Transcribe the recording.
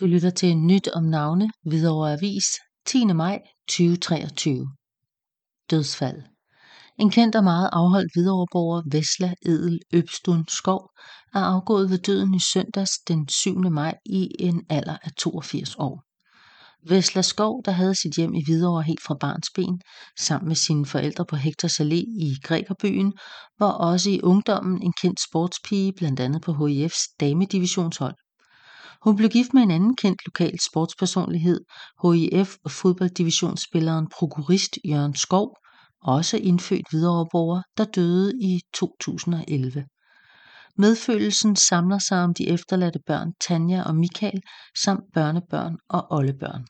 Du lytter til Nyt om navne, Hvidovre Avis, 10. maj 2023. Dødsfald. En kendt og meget afholdt Hvidovreborger, Vesla Edel Øbstun Skov, er afgået ved døden i søndags den 7. maj i en alder af 82 år. Vesla Skov, der havde sit hjem i Hvidovre helt fra barnsben, sammen med sine forældre på Hektors Allé i Grækerbyen, var også i ungdommen en kendt sportspige, blandt andet på HIF's damedivisionshold. Hun blev gift med en anden kendt lokal sportspersonlighed, HIF fodbolddivisionsspilleren prokurist Jørgen Skov, også indfødt Hvidovreborger, der døde i 2011. Medfølelsen samler sig om de efterladte børn Tanja og Michael samt børnebørn og oldebørn.